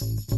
Thank you.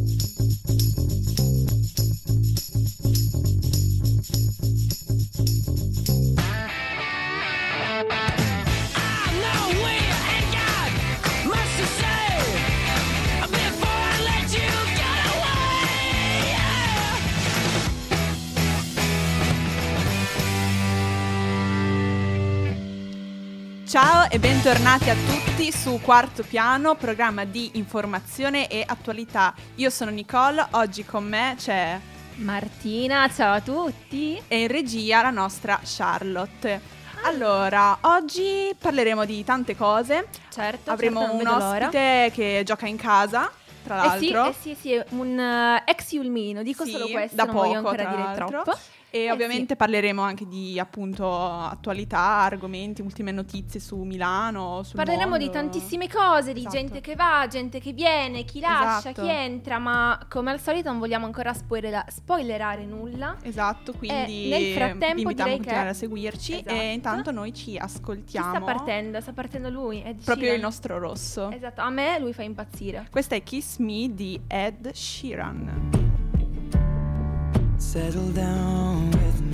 Ciao e bentornati a tutti su Quarto Piano, programma di informazione e attualità. Io sono Nicole, oggi con me c'è Martina, ciao a tutti. E in regia la nostra Charlotte. Allora, oggi parleremo di tante cose. Certo, Avremo certo, un ospite che gioca in casa, tra l'altro. Eh sì, eh sì, sì, un uh, ex Yulmino, dico Sì, solo questo, da non voglio poco, ancora tra dire l'altro. troppo. E Eh ovviamente parleremo anche di appunto attualità, argomenti, ultime notizie su Milano, Parleremo di mondo. tantissime cose, di Esatto. gente che va, gente che viene, chi lascia, Esatto. chi entra, ma come al solito non vogliamo ancora spoilera- spoilerare nulla. Esatto, quindi nel frattempo vi invitiamo a continuare che- a seguirci Esatto. e intanto noi ci Chi ascoltiamo sta partendo? Sta partendo lui. Ed proprio il Sheeran. nostro rosso. Esatto, a me lui fa impazzire. Questa è Kiss Me di Ed Sheeran. Settle down with me.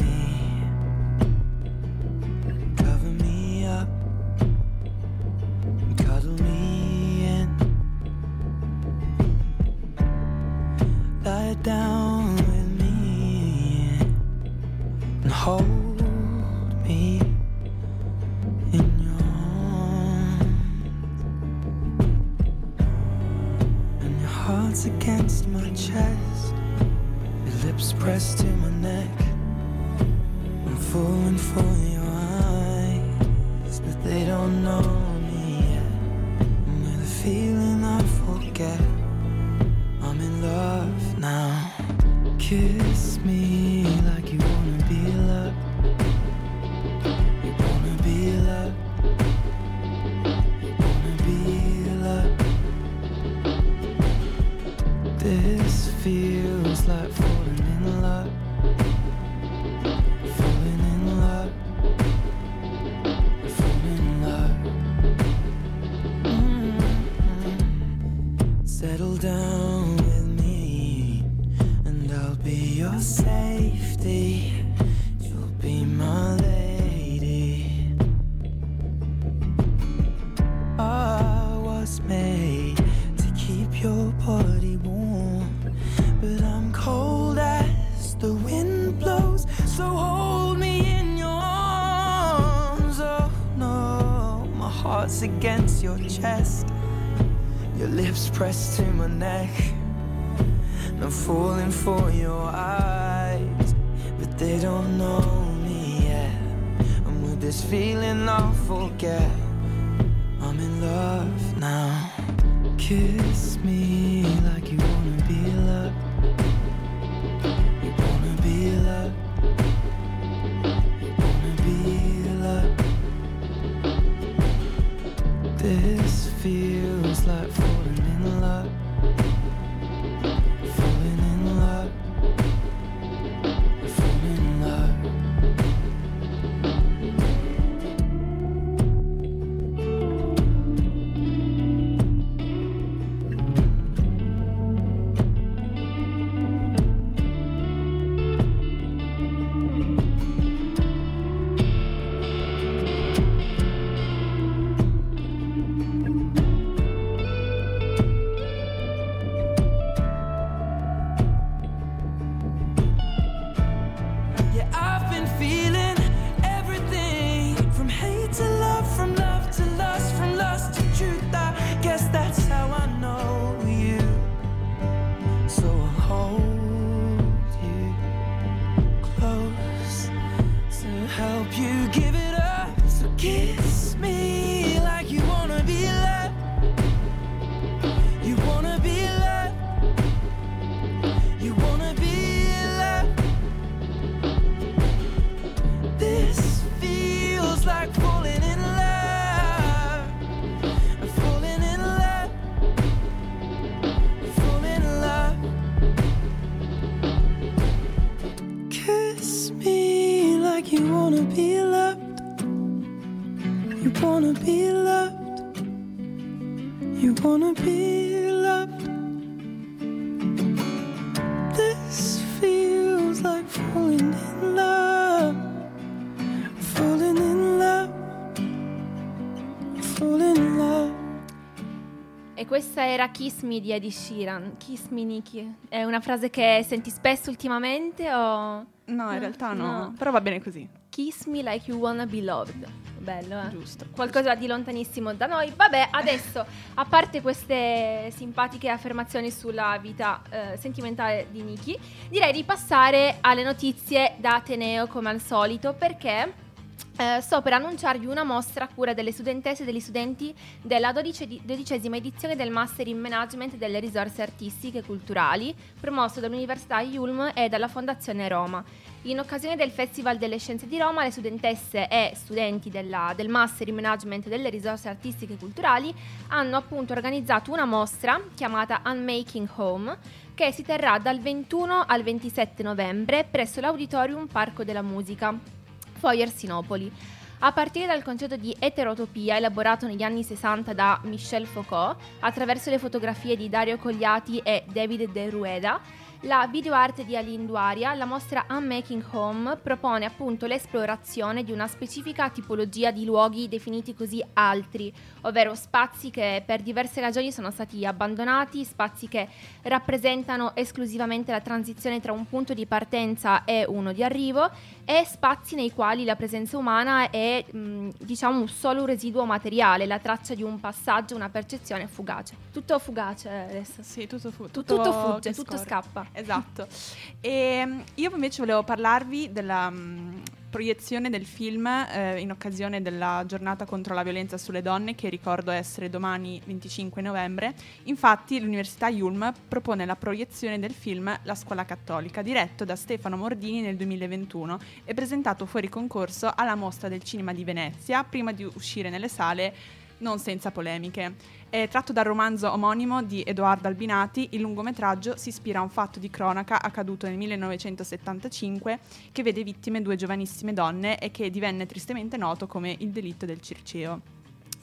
Kiss Me di Eddie Sheeran. Kiss Me Nikki. È una frase che senti spesso ultimamente o... No, in realtà no. no. Però va bene così. Kiss Me Like You Wanna Be Loved. Bello, eh? Giusto. Qualcosa di lontanissimo da noi. Vabbè, adesso, a parte queste simpatiche affermazioni sulla vita eh, sentimentale di Nikki, direi di passare alle notizie da Ateneo come al solito perché... Eh, sto per annunciarvi una mostra a cura delle studentesse e degli studenti della dodicesima edizione del Master in Management delle risorse artistiche e culturali, promosso dall'Università Yulm e dalla Fondazione Roma. In occasione del Festival delle Scienze di Roma, le studentesse e studenti della, del Master in Management delle risorse artistiche e culturali hanno appunto organizzato una mostra chiamata Unmaking Home, che si terrà dal 21 al 27 novembre presso l'Auditorium Parco della Musica Foyer Sinopoli. A partire dal concetto di eterotopia elaborato negli anni 60 da Michel Foucault, attraverso le fotografie di Dario Cogliati e David De Rueda, la videoarte di Aline Duaria, la mostra Unmaking Home, propone appunto l'esplorazione di una specifica tipologia di luoghi definiti così altri, ovvero spazi che per diverse ragioni sono stati abbandonati, spazi che rappresentano esclusivamente la transizione tra un punto di partenza e uno di arrivo e spazi nei quali la presenza umana è mh, diciamo solo un residuo materiale, la traccia di un passaggio, una percezione fugace. Tutto fugace adesso. Sì, tutto, fu- tutto, tutto fugge, tutto scappa. Esatto. E mm, io invece volevo parlarvi della um, proiezione del film eh, in occasione della giornata contro la violenza sulle donne, che ricordo essere domani 25 novembre. Infatti, l'Università Yulm propone la proiezione del film La scuola cattolica, diretto da Stefano Mordini nel 2021 e presentato fuori concorso alla Mostra del Cinema di Venezia, prima di uscire nelle sale non senza polemiche. È tratto dal romanzo omonimo di Edoardo Albinati, il lungometraggio si ispira a un fatto di cronaca accaduto nel 1975 che vede vittime due giovanissime donne e che divenne tristemente noto come il delitto del Circeo.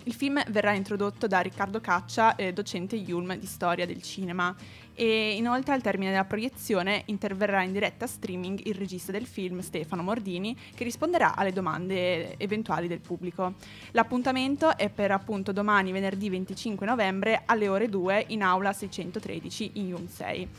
Il film verrà introdotto da Riccardo Caccia, eh, docente Yulm di storia del cinema, e inoltre al termine della proiezione interverrà in diretta streaming il regista del film Stefano Mordini che risponderà alle domande eventuali del pubblico. L'appuntamento è per appunto domani venerdì 25 novembre alle ore 2 in aula 613 in Yulm 6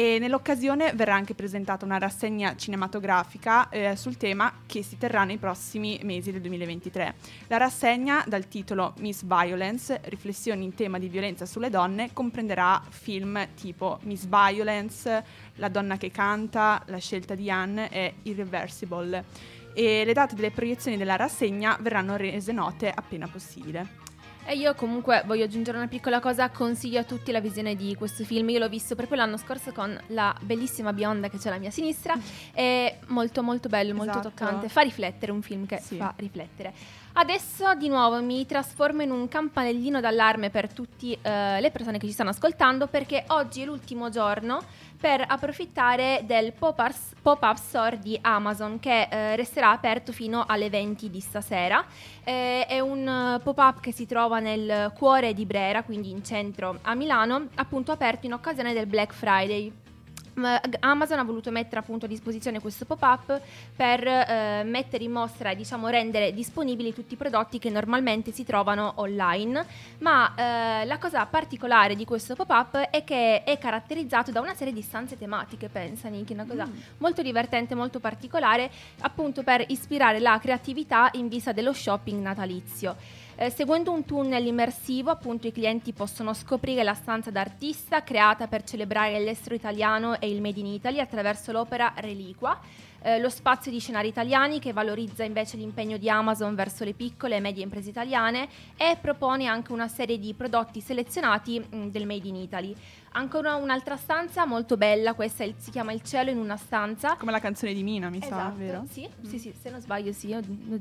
e nell'occasione verrà anche presentata una rassegna cinematografica eh, sul tema che si terrà nei prossimi mesi del 2023. La rassegna, dal titolo Miss Violence, riflessioni in tema di violenza sulle donne, comprenderà film tipo Miss Violence, La donna che canta, La scelta di Anne e Irreversible. E le date delle proiezioni della rassegna verranno rese note appena possibile. E io comunque voglio aggiungere una piccola cosa, consiglio a tutti la visione di questo film, io l'ho visto proprio l'anno scorso con la bellissima bionda che c'è alla mia sinistra, è molto molto bello, molto Esatto. toccante, fa riflettere, un film che Sì. fa riflettere. Adesso di nuovo mi trasformo in un campanellino d'allarme per tutte le persone che ci stanno ascoltando perché oggi è l'ultimo giorno per approfittare del pop-up, store di Amazon che eh, resterà aperto fino alle 20 di stasera. Eh, è un eh, pop-up che si trova nel cuore di Brera, quindi in centro a Milano, appunto aperto in occasione del Black Friday. Mm, Amazon ha voluto mettere appunto a disposizione questo pop-up per eh, mettere in mostra e diciamo rendere disponibili tutti i prodotti che normalmente si trovano online, ma eh, la cosa particolare di questo pop-up è che è caratterizzato da una serie di stanze tematiche, pensa Niki, una cosa molto divertente, molto particolare, appunto per ispirare la creatività in vista dello shopping natalizio. Eh, seguendo un tunnel immersivo, appunto, i clienti possono scoprire la stanza d'artista creata per celebrare l'estero italiano e il Made in Italy attraverso l'opera Reliqua. Eh, lo spazio di scenari italiani che valorizza invece l'impegno di Amazon verso le piccole e medie imprese italiane e propone anche una serie di prodotti selezionati mh, del Made in Italy. Ancora un'altra stanza molto bella, questa il- si chiama Il cielo in una stanza. Come la canzone di Mina, mi sa, Esatto, vero? Sì, sì, sì, se non sbaglio sì,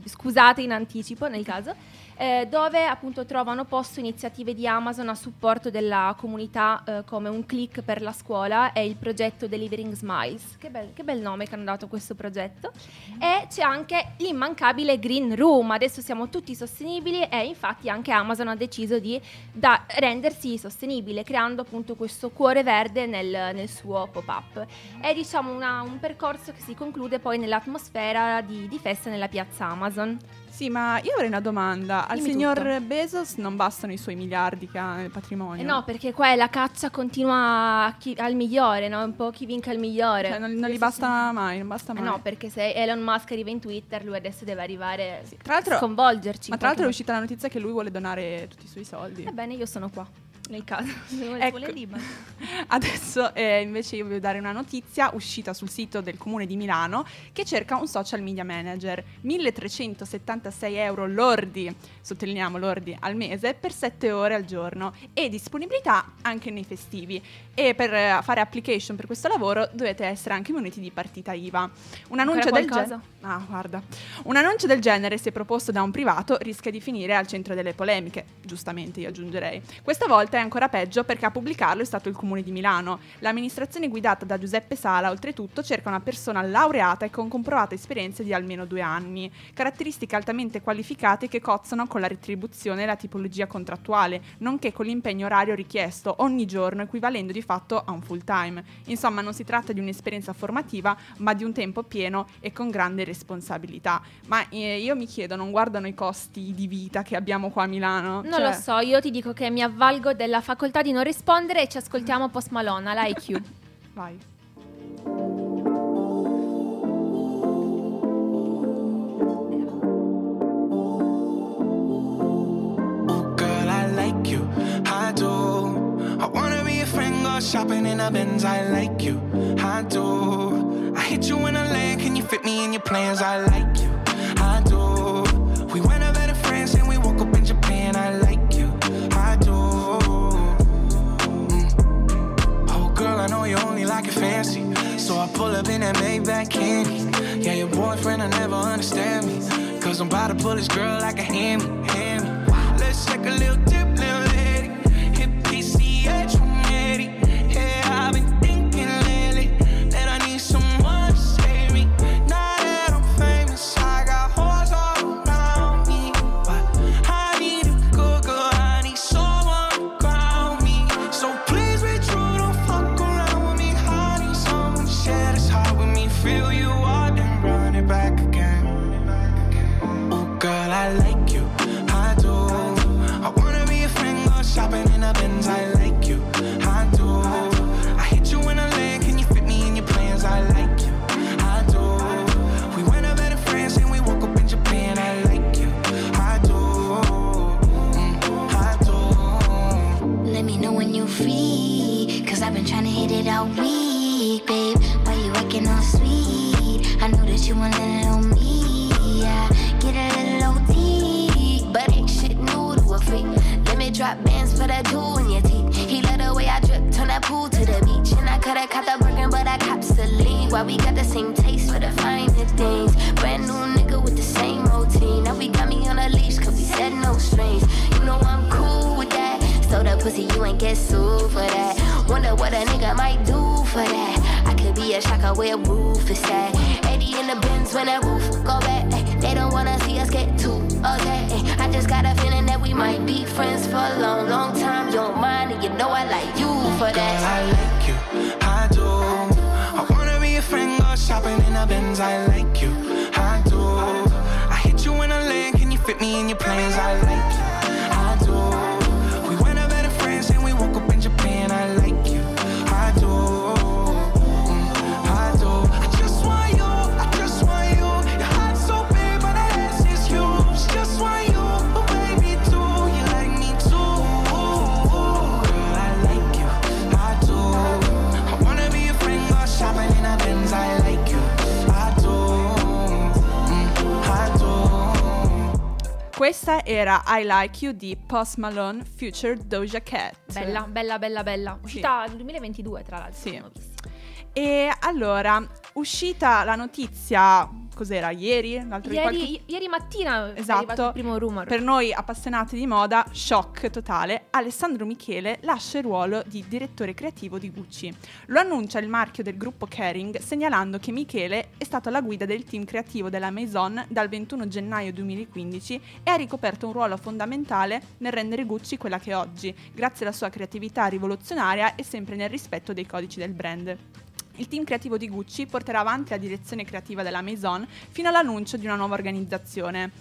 scusate in anticipo nel caso, eh, dove appunto trovano posto iniziative di Amazon a supporto della comunità eh, come un click per la scuola e il progetto Delivering Smiles. Che bel, che bel nome che hanno dato questo questo progetto. E c'è anche l'immancabile Green Room, adesso siamo tutti sostenibili e infatti anche Amazon ha deciso di rendersi sostenibile, creando appunto questo cuore verde nel, nel suo pop-up. È diciamo una- un percorso che si conclude poi nell'atmosfera di, di festa nella piazza Amazon. Sì, ma io avrei una domanda. Al Dimmi signor tutto. Bezos non bastano i suoi miliardi che ha nel patrimonio? Eh no, perché qua è la caccia continua a chi- al migliore, no? Un po' chi vinca il migliore. Cioè, non, non gli basta mai, non basta sì. mai. Eh no, perché se Elon Musk arriva in Twitter, lui adesso deve arrivare Tra l'altro- a sconvolgerci. Ma tra l'altro è uscita la notizia che lui vuole donare tutti i suoi soldi. Ebbene, io sono qua, nel caso. Ecco. Adesso eh, invece io voglio dare una notizia uscita sul sito del comune di Milano che cerca un social media manager. 1376 euro lordi, sottolineiamo lordi, al mese per 7 ore al giorno e disponibilità anche nei festivi. E per eh, fare application per questo lavoro dovete essere anche muniti di partita IVA. Un annuncio del genere. Ah, guarda. Un annuncio del genere, se proposto da un privato, rischia di finire al centro delle polemiche. Giustamente, io aggiungerei. Questa volta è ancora peggio perché a pubblicarlo è stato il comune di Milano. L'amministrazione guidata da Giuseppe Sala, oltretutto, cerca una persona laureata e con comprovate esperienze di almeno due anni. Caratteristiche altamente qualificate che cozzano con la retribuzione e la tipologia contrattuale, nonché con l'impegno orario richiesto ogni giorno, equivalendo di fatto a un full time. Insomma, non si tratta di un'esperienza formativa, ma di un tempo pieno e con grande responsabilità. Ma eh, io mi chiedo, non guardano i costi di vita che abbiamo qua a Milano? Non Cioè, lo so, io ti dico che mi avvalgo della facoltà di non rispondere e ci ascoltiamo Post Malone, l'IQ. Vai. Oh, girl, I like you. I do. I wanna be a friend, go shopping in a Benz. I like you. I do. I hit you in a land. Can you fit me in your plans? I like you. Like it fancy. So I pull up in that Maybach candy. Yeah, your boyfriend will never understand me. Cause I'm about to pull this girl like a hammy, hammy. Let's take a little dip, Benz. I like you, I do. I hit you in a land, can you fit me in your plans? I like you, Questa era I Like You di Post Malone Future Doja Cat. bella, bella, bella, bella. Uscita nel 2022, tra l'altro. Sì. E allora, uscita la notizia cos'era? Ieri? L'altro di qualche- Ieri, ieri mattina Esatto. il primo rumor. Per noi appassionati di moda, shock totale, Alessandro Michele lascia il ruolo di direttore creativo di Gucci. Lo annuncia il marchio del gruppo Kering segnalando che Michele è stato alla guida del team creativo della Maison dal 21 gennaio 2015 e ha ricoperto un ruolo fondamentale nel rendere Gucci quella che è oggi, grazie alla sua creatività rivoluzionaria e sempre nel rispetto dei codici del brand. Il team creativo di Gucci porterà avanti la direzione creativa della Maison fino all'annuncio di una nuova organizzazione.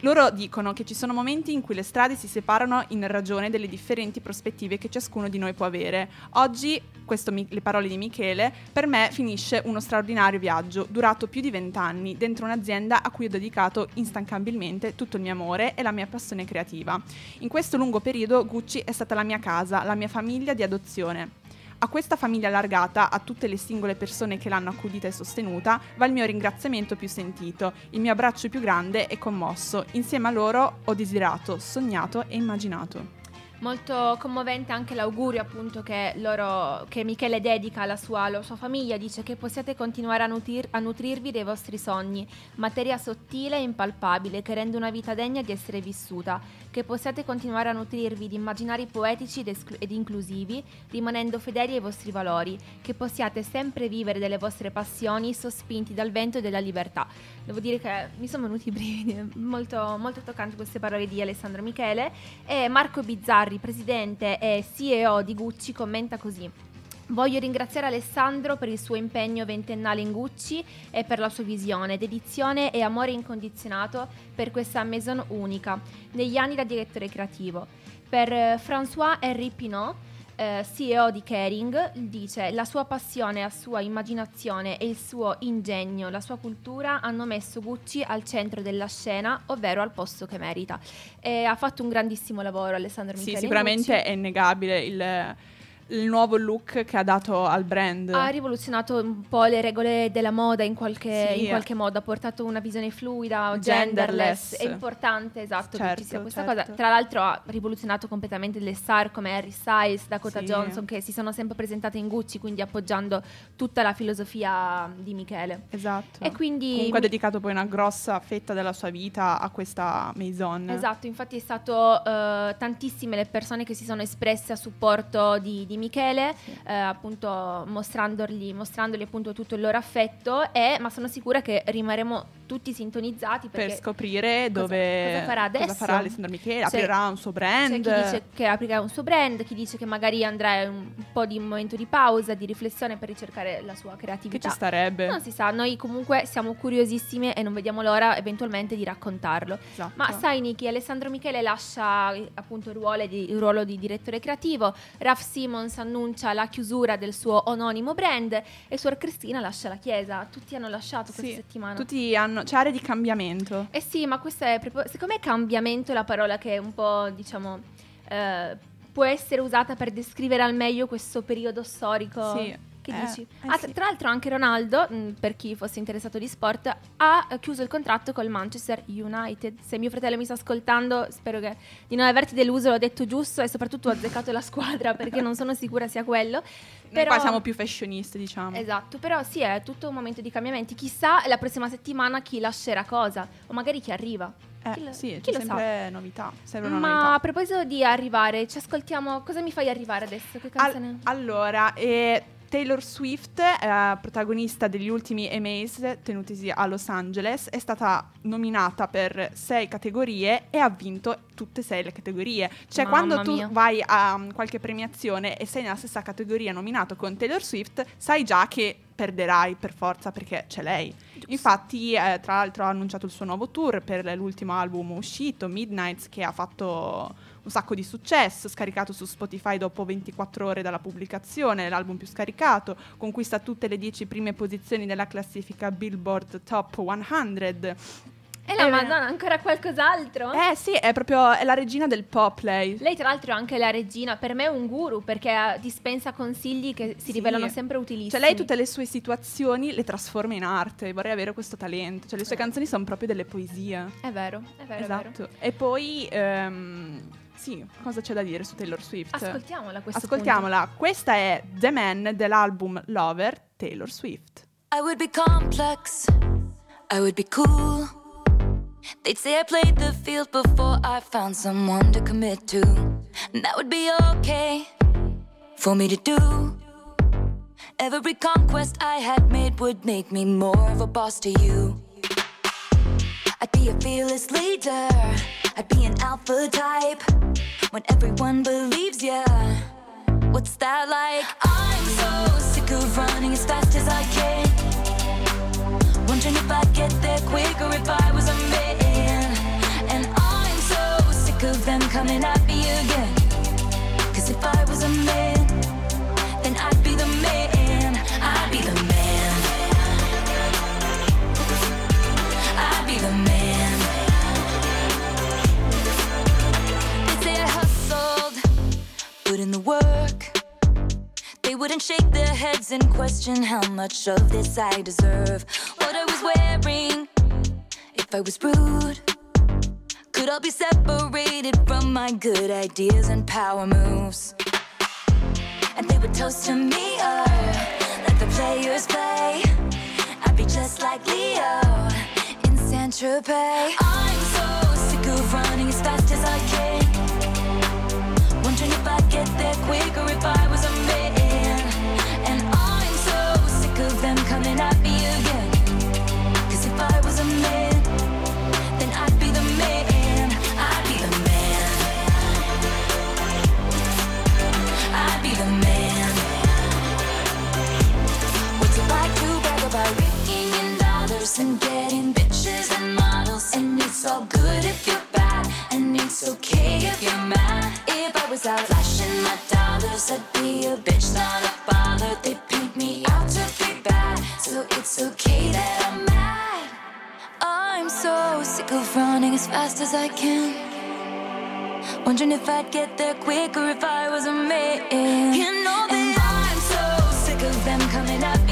Loro dicono che ci sono momenti in cui le strade si separano in ragione delle differenti prospettive che ciascuno di noi può avere. Oggi, questo mi- le parole di Michele, per me finisce uno straordinario viaggio, durato più di vent'anni, dentro un'azienda a cui ho dedicato instancabilmente tutto il mio amore e la mia passione creativa. In questo lungo periodo Gucci è stata la mia casa, la mia famiglia di adozione. A questa famiglia allargata, a tutte le singole persone che l'hanno accudita e sostenuta, va il mio ringraziamento più sentito, il mio abbraccio più grande e commosso. Insieme a loro ho desiderato, sognato e immaginato. Molto commovente anche l'augurio appunto che, loro, che Michele dedica alla sua, alla sua famiglia, dice che possiate continuare a, nutrir- a nutrirvi dei vostri sogni, materia sottile e impalpabile che rende una vita degna di essere vissuta, che possiate continuare a nutrirvi di immaginari poetici ed, esclu- ed inclusivi, rimanendo fedeli ai vostri valori, che possiate sempre vivere delle vostre passioni sospinti dal vento dalla libertà. Devo dire che mi sono venuti i brividi, molto, molto toccanti queste parole di Alessandro Michele e Marco Bizzarri, presidente e CEO di Gucci, commenta così. Voglio ringraziare Alessandro per il suo impegno ventennale in Gucci e per la sua visione, dedizione e amore incondizionato per questa maison unica, negli anni da direttore creativo. Per eh, François-Henri Pinot, eh, CEO di Kering, dice la sua passione, la sua immaginazione e il suo ingegno, la sua cultura hanno messo Gucci al centro della scena, ovvero al posto che merita. E ha fatto un grandissimo lavoro Alessandro Sì, Michele. in sicuramente Gucci. è innegabile il, il nuovo look che ha dato al brand. Ha rivoluzionato un po' le regole della moda in qualche, Sì. in qualche modo, ha portato una visione fluida, Genderless. genderless. È importante, esatto, che ci Certo, sia questa certo. cosa. Tra l'altro ha rivoluzionato completamente le star come Harry Styles, Dakota Sì. Johnson, che si sono sempre presentate in Gucci, quindi appoggiando tutta la filosofia di Michele. Esatto. E quindi... Comunque ha dedicato poi una grossa fetta della sua vita a questa Maison. Esatto, infatti è stato eh, tantissime le persone che si sono espresse a supporto di, di Michele, eh, appunto mostrandogli, mostrandogli appunto tutto il loro affetto, e, ma sono sicura che rimarremo tutti sintonizzati Per scoprire cosa- dove cosa farà adesso? cosa farà Alessandro Michele, C'è- aprirà un suo c'è brand. chi dice che aprirà un suo brand, chi dice che magari andrà in un po' di momento di pausa, di riflessione per ricercare la sua che creatività. ci starebbe. Non si sa, noi comunque siamo curiosissimi e non vediamo l'ora eventualmente di raccontarlo. Esatto. Ma sai Niki, Alessandro Michele lascia appunto il ruolo di, il ruolo di direttore creativo, Raf Simons annuncia la chiusura del suo omonimo brand e Suor Cristina lascia la chiesa. Tutti hanno lasciato questa Sì, settimana. Tutti hanno c'è area di cambiamento. Eh sì, ma questo è proprio, secondo me cambiamento è la parola che un po', diciamo, eh, può essere usata per descrivere al meglio questo periodo storico. Sì. Che Eh, dici? eh Ah, sì. Tra l'altro anche Ronaldo, mh, per chi fosse interessato di sport, ha chiuso il contratto col Manchester United. Se mio fratello mi sta ascoltando, spero che di non averti deluso, l'ho detto giusto e soprattutto ho azzeccato la squadra perché non sono sicura sia quello. Noi Però... qua siamo più fashioniste, diciamo. Esatto, però sì, è tutto un momento di cambiamenti. Chissà la prossima settimana chi lascerà cosa, o magari chi arriva. Eh, Chi lo- sì, chi lo sa? novità. Ma novità. a proposito di arrivare, ci ascoltiamo. Cosa mi fai arrivare adesso? Che Al- canzone? allora, eh, Taylor Swift, eh, protagonista degli ultimi EMAs tenutisi a Los Angeles, è stata nominata per sei categorie e ha vinto tutte e sei le categorie. Cioè, Mamma quando tu mia. vai a um, qualche premiazione e sei nella stessa categoria nominato con Taylor Swift, sai già che perderai per forza perché c'è lei. Infatti, eh, tra l'altro, ha annunciato il suo nuovo tour per l'ultimo album uscito, Midnights, che ha fatto un sacco di successo, scaricato su Spotify dopo 24 ore dalla pubblicazione, l'album più scaricato, conquista tutte le 10 prime posizioni della classifica Billboard Top 100. E la eh, Madonna, ancora qualcos'altro? Eh sì, è proprio è la regina del pop lei. Lei tra l'altro è anche la regina, per me è un guru perché eh, dispensa consigli che si Sì. rivelano sempre utilissimi. Cioè lei tutte le sue situazioni le trasforma in arte, vorrei avere questo talento, cioè le sue canzoni sono proprio delle poesie. È vero, è vero, è vero. esatto. E poi ehm, sì, cosa c'è da dire su Taylor Swift? Ascoltiamola a questo Ascoltiamola, questa è The Man dell'album Lover, Taylor Swift. I would be complex. I would be cool. They'd say I played the field before I found someone to commit to. And that would be okay for me to do. Every conquest I had made would make me more of a boss to you. I'd be a fearless leader, I'd be an alpha type. When everyone believes ya, what's that like? I'm so sick of running as fast as I can. Wondering if I'd get there quicker if I was a man. And I'm so sick of them coming at me again. Cause if I was a man, then I'd be the man. I'd be the man. And question how much of this I deserve. What I was wearing, if I was rude. Could all be separated from my good ideas and power moves. And they would toast to me, oh, let the players play. I'm so sick of running as fast as I can. Wondering if I'd get there quicker if I was all good if you're bad, and it's okay if you're mad. If I was out flashing my dollars, I'd be a bitch, not a bother. They paint me out to be bad, so it's okay that I'm mad. I'm so sick of running as fast as I can. Wondering if I'd get there quicker if I was a man. You know that I'm so sick of them coming at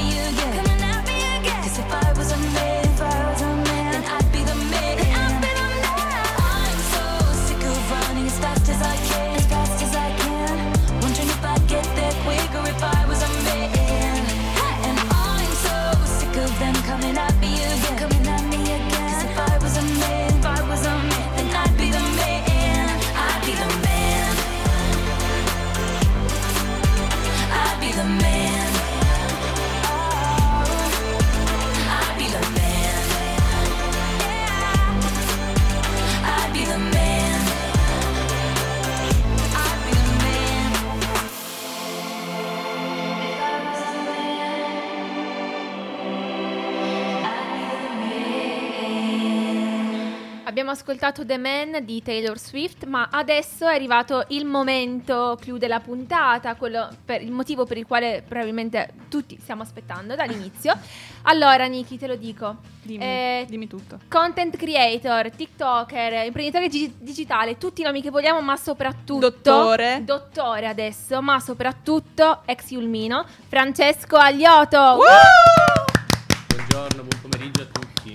ascoltato The Man di Taylor Swift, ma adesso è arrivato il momento clou della puntata, quello per il motivo per il quale probabilmente tutti stiamo aspettando dall'inizio. Allora, Niki, te lo dico. Dimmi, Eh, dimmi tutto. Content creator, TikToker, imprenditore gi- digitale, tutti i nomi che vogliamo, ma soprattutto Dottore. dottore adesso, ma soprattutto ex Yulmino, Francesco Aglioto. Buongiorno, buon pomeriggio a tutti.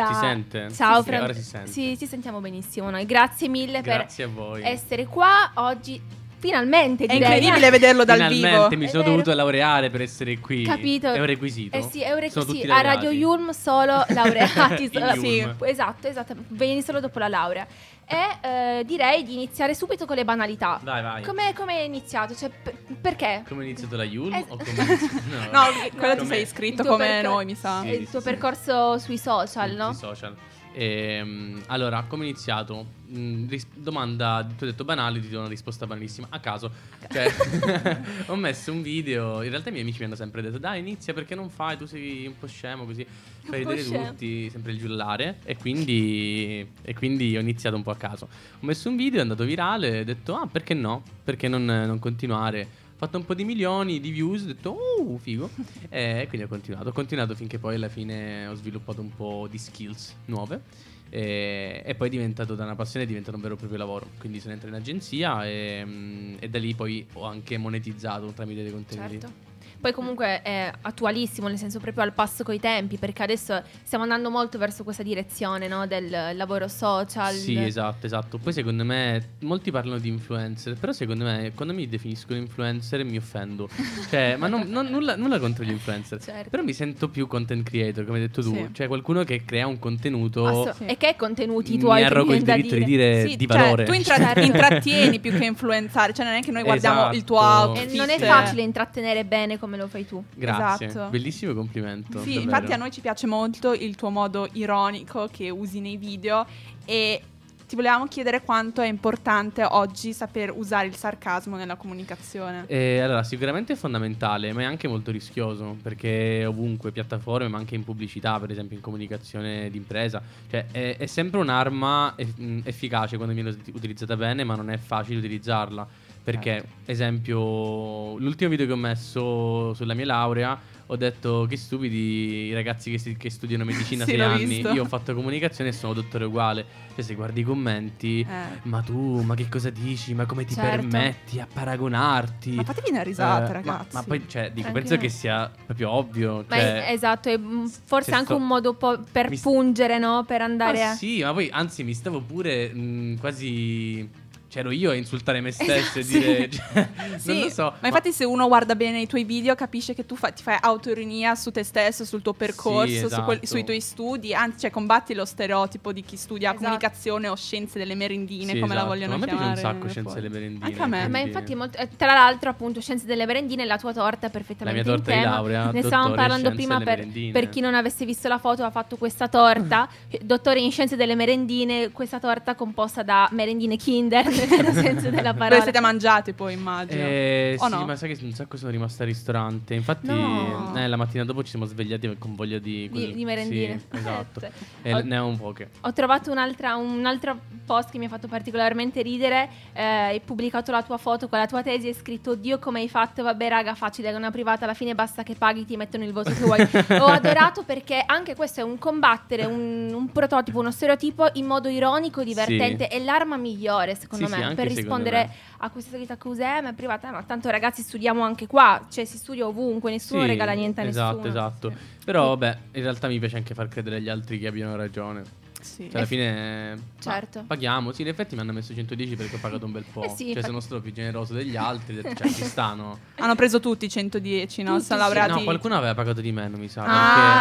Ciao. Si sente? Ciao, Sì, Fran- ora si sente. Sì, ci sentiamo benissimo noi. Grazie mille Grazie a voi. per essere qua oggi. Finalmente, È direi. incredibile vederlo dal Finalmente vivo. mi È sono dovuto laureare per essere qui. Capito? È un requisito. Eh sì, è un requisito. A Radio. Yulm solo laureati. Sì, esatto, esatto. Vieni solo dopo la laurea. E eh, direi di iniziare subito con le banalità. Vai, vai. Come come è iniziato? Cioè, per- perché? Come è iniziato la Yulm? Es- o come è iniziato- No, No, quello ti sei iscritto come noi, mi sa. Sì, il tuo sì. percorso sui social, Sui no? social. Ehm, allora, come è iniziato? Mm, ris- domanda, tu hai detto banale, ti do una risposta banalissima. A caso. Cioè, ho messo un video. In realtà i miei amici mi hanno sempre detto: Dai, inizia perché non fai? Tu sei un po' scemo così. Fai vedere scemo. tutti, sempre il giullare. E quindi, e quindi ho iniziato un po' a caso. Ho messo un video, è andato virale. Ho detto: Ah, perché no? Perché non, non continuare? Fatto un po' di milioni di views, ho detto, uh, figo. e quindi ho continuato. Ho continuato finché poi alla fine ho sviluppato un po' di skills nuove. E, e poi è diventato da una passione, è diventato un vero e proprio lavoro. Quindi sono entrato in agenzia e, mm, e da lì poi ho anche monetizzato tramite dei contenuti. Certo. Poi comunque è attualissimo, nel senso proprio al passo coi tempi, perché adesso stiamo andando molto verso questa direzione no? del lavoro social. Sì, esatto, esatto. Poi secondo me molti parlano di influencer, però secondo me quando mi definiscono influencer mi offendo. Cioè, ma non, non- nulla, nulla contro gli influencer. Certo. Però mi sento più content creator, come hai detto tu. Sì. Cioè qualcuno che crea un contenuto Asso- Sì. E che contenuti mi tu hai arrogo il diritto di dire? dire Sì, di cioè, valore. tu intra- intrattieni più che influenzare, cioè non è che noi guardiamo il tuo Esatto. outfit. E non è facile intrattenere bene come lo fai tu. Grazie. Esatto. Bellissimo complimento. Sì, davvero. infatti a noi ci piace molto il tuo modo ironico che usi nei video e ti volevamo chiedere quanto è importante oggi saper usare il sarcasmo nella comunicazione. Eh, allora, sicuramente è fondamentale, ma è anche molto rischioso perché ovunque, piattaforme, ma anche in pubblicità, per esempio in comunicazione d'impresa, cioè è, è sempre un'arma eff- efficace quando viene ut- utilizzata bene, ma non è facile utilizzarla. Perché, Certo. esempio, l'ultimo video che ho messo sulla mia laurea, ho detto che stupidi i ragazzi che, si- che studiano medicina Sì, 6 l'ho anni. visto. Io ho fatto comunicazione e sono dottore uguale. Cioè, se guardi i commenti, Eh. ma tu, ma che cosa dici? Ma come ti Certo. permetti a paragonarti? Ma fatevi una risata, Eh, ma- ragazzi. Ma, poi, cioè, dico, Anche penso che sia proprio ovvio. Ma Cioè, è- esatto, è forse se anche sto- un modo po- per mi pungere, no? Per andare ma a... sì, ma poi, anzi, mi stavo pure mh, quasi. C'ero io a insultare me stesso Esatto, e sì. dire. cioè, Sì, non lo so. ma infatti se uno guarda bene i tuoi video capisce che tu fa- ti fai autoironia su te stesso, sul tuo percorso, su quel- esatto. sui tuoi studi, anzi cioè combatti lo stereotipo di chi studia Esatto. comunicazione o scienze delle merendine, Sì, come la esatto. vogliono Ma a me piace chiamare. un sacco Scienze fuori. delle merendine. Anche a me. Ma infatti, molto- eh, tra l'altro, appunto, Scienze delle merendine, la tua torta è perfettamente La mia torta in di tema. laurea, Ne dottore stavamo parlando prima per, per chi non avesse visto la foto, ha fatto questa torta. Dottore in Scienze delle merendine, questa torta composta da merendine Kinder, nel vero senso della parola. le siete mangiate poi, immagino. Eh, O sì, no? ma sai che un sacco sono rimasta al ristorante. Infatti, No. eh, la mattina dopo ci siamo svegliati con voglia di, Di, di merendine. Sì, esatto. Eh, E ho- ne ho un poche. Ho trovato un'altra, un altro post che mi ha fatto particolarmente ridere. eh, hai pubblicato la tua foto con la tua tesi e scritto: Dio, come hai fatto? Vabbè, raga, facile, è una privata. Alla fine basta che paghi, ti mettono il voto che vuoi. Ho adorato perché anche questo è un combattere un, un prototipo, uno stereotipo in modo ironico, divertente. È l'arma migliore, secondo Sì, sì, me, anche per secondo rispondere me. a questa solita accusa. "Eh, Ma è privata, ma tanto ragazzi studiamo anche qua, cioè si studia ovunque, nessuno Sì, regala niente a esatto, nessuno. Esatto, Però, vabbè, in realtà mi piace anche far credere agli altri che abbiano ragione. Sì. Cioè, alla fine. ma Certo. paghiamo. Sì, in effetti mi hanno messo 110 perché ho pagato un bel po'. Eh sì, cioè, sono stato più generoso degli altri. ho detto, Cioè, ci stanno. Hanno preso tutti 110, no? Tutti, Sono sì. laureati. No, qualcuno aveva pagato di meno, mi sa. Ah,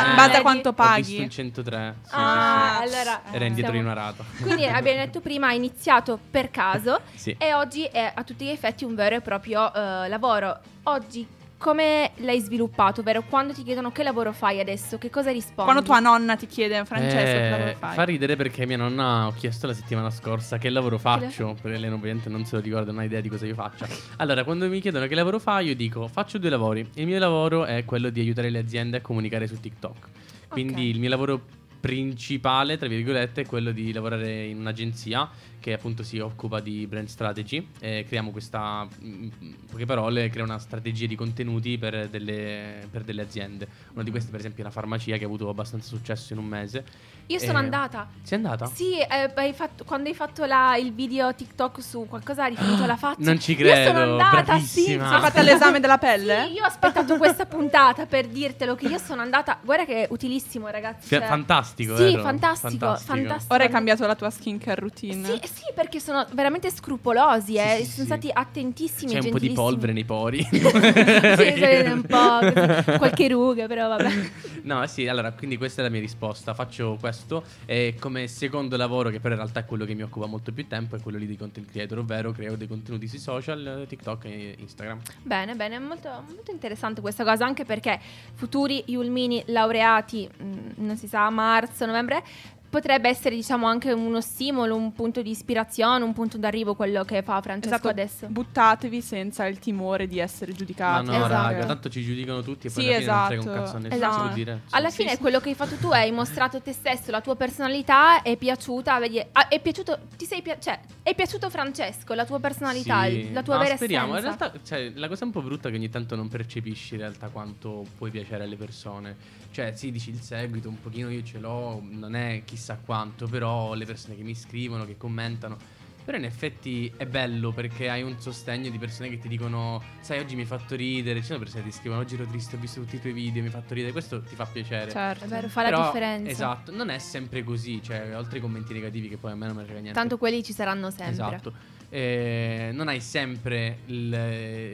perché, eh, base a Vedi? quanto Ho paghi. visto un 103. Sì, Ah, sì, sì. allora Era indietro siamo- in una rata. Quindi abbiamo detto prima, hai iniziato per caso Sì. e oggi è a tutti gli effetti un vero e proprio eh, lavoro. Oggi come l'hai sviluppato, ovvero quando ti chiedono che lavoro fai adesso, che cosa rispondi? Quando tua nonna ti chiede, Francesco, che lavoro Eh, fai? Fa ridere perché mia nonna ho chiesto la settimana scorsa che lavoro faccio, perché lei ovviamente non se lo ricorda, non ha idea di cosa io faccia. Allora, quando mi chiedono che lavoro fai, io dico faccio due lavori. Il mio lavoro è quello di aiutare le aziende a comunicare su TikTok. Quindi Ok. il mio lavoro principale, tra virgolette, è quello di lavorare in un'agenzia che appunto si occupa di brand strategy. E creiamo questa, in poche parole, crea una strategia di contenuti per delle, per delle aziende. Una di queste, per esempio, è la farmacia che ha avuto abbastanza successo in un mese. Io sono Eh, andata. Sei andata? Sì, eh, hai fatto- quando hai fatto la- il video TikTok su qualcosa riferito alla faccia. Non ci Io sono credo, andata, bravissima. sì. Hai fatto l'esame della pelle? Sì, io ho aspettato questa puntata per dirtelo che io sono andata. Guarda che è utilissimo, ragazzi. Cioè- fantastico, Sì, vero? fantastico, Fantastico. fantastico. Ora hai cambiato la tua skincare routine? Sì, sì, perché sono veramente scrupolosi, eh. Sì, sì, sono sì. stati attentissimi. C'è un po' di polvere nei pori. sì, sì, un po' così, qualche ruga, però vabbè. No, sì, allora, quindi questa è la mia risposta. Faccio questo e come secondo lavoro, che però in realtà è quello che mi occupa molto più tempo, è quello lì di content creator, ovvero creo dei contenuti sui social, TikTok e Instagram. Bene, bene, molto, molto interessante questa cosa, anche perché futuri Yulmini laureati, mh, non si sa, a marzo, novembre, potrebbe essere diciamo anche uno stimolo, un punto di ispirazione, un punto d'arrivo quello che fa Francesco Esatto, adesso. buttatevi senza il timore di essere Ma giudicati. no, Esatto. raga, tanto ci giudicano tutti e poi Sì, alla fine non frega un esatto. cazzo a nessuno, Esatto. dire. Sì. Alla Sì, fine sì. quello che hai fatto tu hai mostrato te stesso, la tua personalità è piaciuta, vedi, ah, è piaciuto, ti sei pia- cioè, è piaciuto Francesco, la tua personalità, Sì, la tua ma vera speriamo. essenza. In realtà, cioè, la cosa un po' brutta è che ogni tanto non percepisci in realtà quanto puoi piacere alle persone. Cioè, sì, dici il seguito, un pochino io ce l'ho, non è chissà quanto, però le persone che mi scrivono, che commentano, Però in effetti è bello perché hai un sostegno di persone che ti dicono sai oggi mi hai fatto ridere, ci sono persone che ti scrivono oggi ero triste, ho visto tutti i tuoi video, mi hai fatto ridere, questo ti fa piacere. Certo. È vero, fa la Però, differenza. Esatto, non è sempre così, cioè oltre ai commenti negativi che poi a me non ne frega niente. Tanto quelli ci saranno sempre. Esatto. Eh, non hai sempre il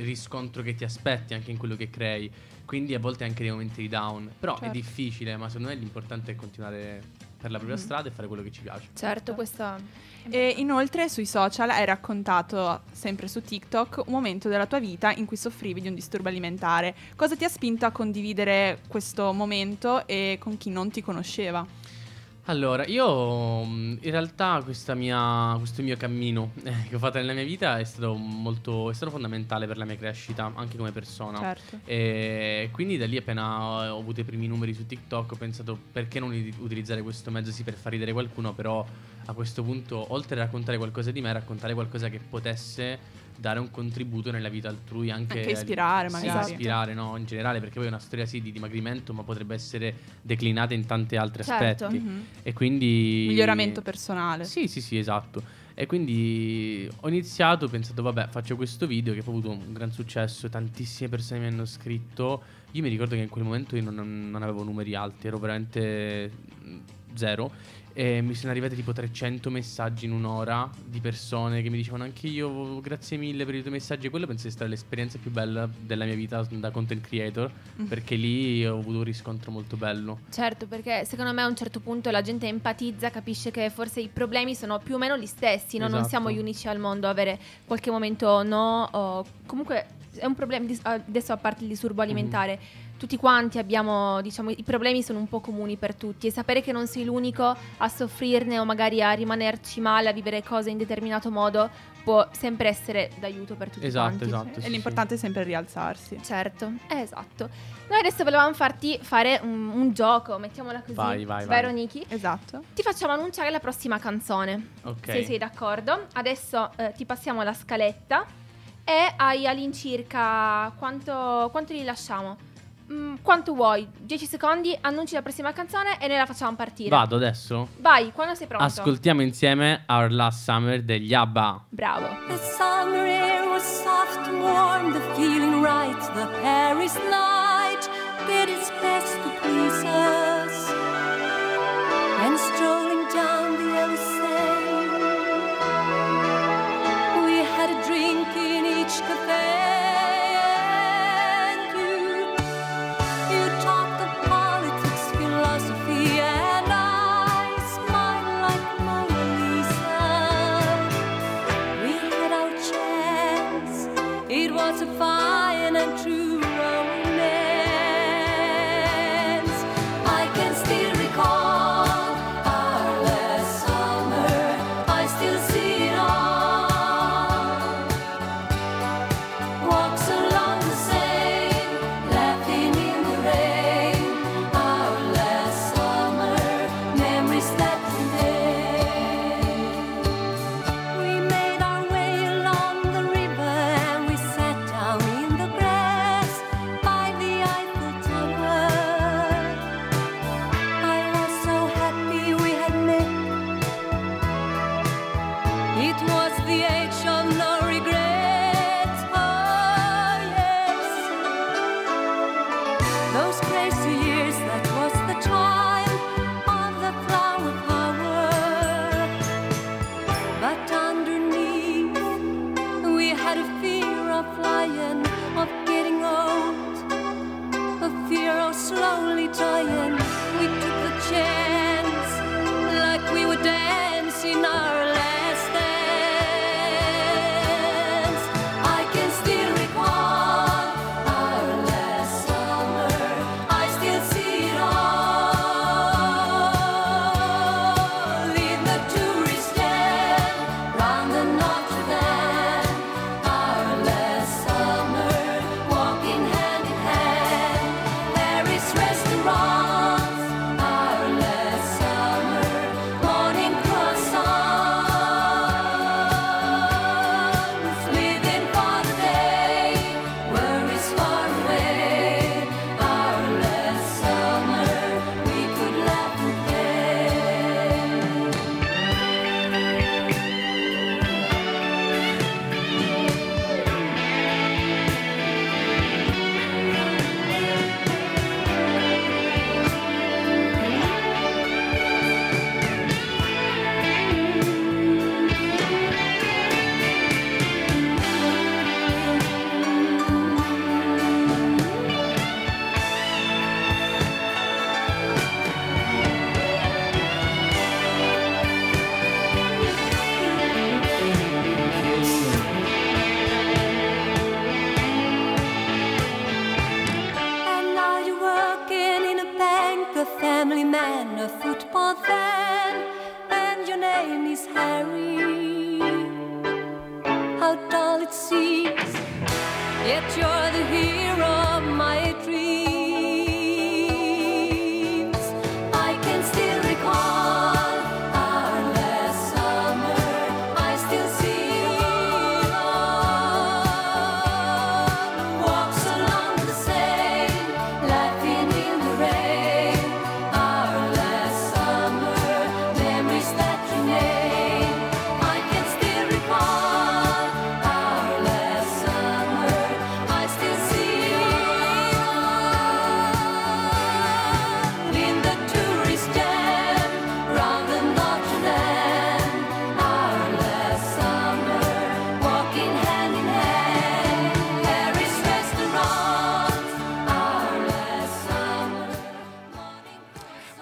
riscontro che ti aspetti anche in quello che crei. Quindi a volte anche dei momenti di down. Però è Certo. difficile, ma secondo me l'importante è continuare per la propria Mhm. strada e fare quello che ci piace. Certo, questo E inoltre sui social hai raccontato, sempre su TikTok, un momento della tua vita in cui soffrivi di un disturbo alimentare. Cosa ti ha spinto a condividere questo momento e con chi non ti conosceva? Allora, io mh, in realtà questa mia, questo mio cammino eh, che ho fatto nella mia vita è stato molto è stato fondamentale per la mia crescita, anche come persona. Certo. E quindi da lì appena ho avuto i primi numeri su TikTok ho pensato perché non ut- utilizzare questo mezzo sì per far ridere qualcuno, però a questo punto oltre a raccontare qualcosa di me, raccontare qualcosa che potesse dare un contributo nella vita altrui, anche, Anche ispirare, Sì, magari. ispirare, no, in generale, perché poi è una storia sì di dimagrimento, ma potrebbe essere declinata in tanti altri Certo. aspetti. Mhm. E quindi Miglioramento personale. Sì, sì, sì, esatto. E quindi ho iniziato, ho pensato, vabbè, faccio questo video che ha avuto un gran successo, tantissime persone mi hanno scritto. Io mi ricordo che in quel momento io non, non avevo numeri alti, ero veramente mm, zero. E mi sono arrivati tipo 300 messaggi in un'ora di persone che mi dicevano anche io grazie mille per i tuoi messaggi. E quello penso sia stata l'esperienza più bella della mia vita da content creator, Mm. perché lì ho avuto un riscontro molto bello. Certo, perché secondo me a un certo punto la gente empatizza, capisce che forse i problemi sono più o meno gli stessi, no? non Esatto. siamo gli unici al mondo a avere qualche momento no, o comunque è un problema, dis- adesso a parte il disturbo alimentare, tutti quanti abbiamo, diciamo, i problemi sono un po' comuni per tutti e sapere che non sei l'unico a soffrirne o magari a rimanerci male, a vivere cose in determinato modo, può sempre essere d'aiuto per tutti Esatto, quanti. esatto. E sì, l'importante è sempre rialzarsi. Certo, eh, esatto. Noi adesso volevamo farti fare un, un gioco, mettiamola così. Vai, vai, vai. Vero Niki? Esatto. Ti facciamo annunciare la prossima canzone. sì. Ok. Se sei d'accordo. Adesso eh, ti passiamo la scaletta e hai all'incirca quanto, quanto li lasciamo? Mm, quanto vuoi? 10 secondi, annunci la prossima canzone e noi la facciamo partire. Vado adesso? Vai, quando sei pronto? Ascoltiamo insieme Our Last Summer degli ABBA. Bravo. The summer air was soft and warm, the feeling right. The Paris night did its best to please us. And strolling down the Elysee, we had a drink in each cafe.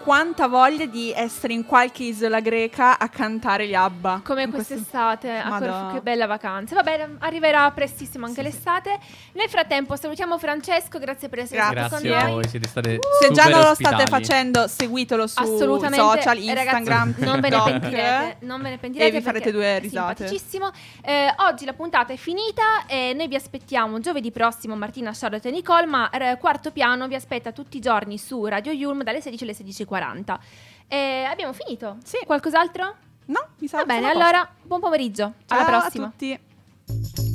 Quanta voglia di essere in qualche isola greca a cantare gli ABBA. Come questo- quest'estate a. Corfu, che bella vacanza. Vabbè, arriverà prestissimo anche l'estate. Nel frattempo salutiamo Francesco, grazie per essere Grazie. stato con Grazie a noi. voi, siete state Se già non lo ospitali. state facendo, seguitelo su social, Eh, ragazzi, Instagram, non ve ne pentirete, non ve ne pentirete E vi farete due risate. simpaticissimo. Eh, oggi la puntata è finita e noi vi aspettiamo giovedì prossimo Martina, Charlotte e Nicole, ma eh, quarto piano vi aspetta tutti i giorni su Radio Yulm dalle 16 alle 16.40. 40. E abbiamo finito. Sì. Qualcos'altro? No, mi sa. Va bene, allora buon pomeriggio. Ciao Alla prossima. a tutti.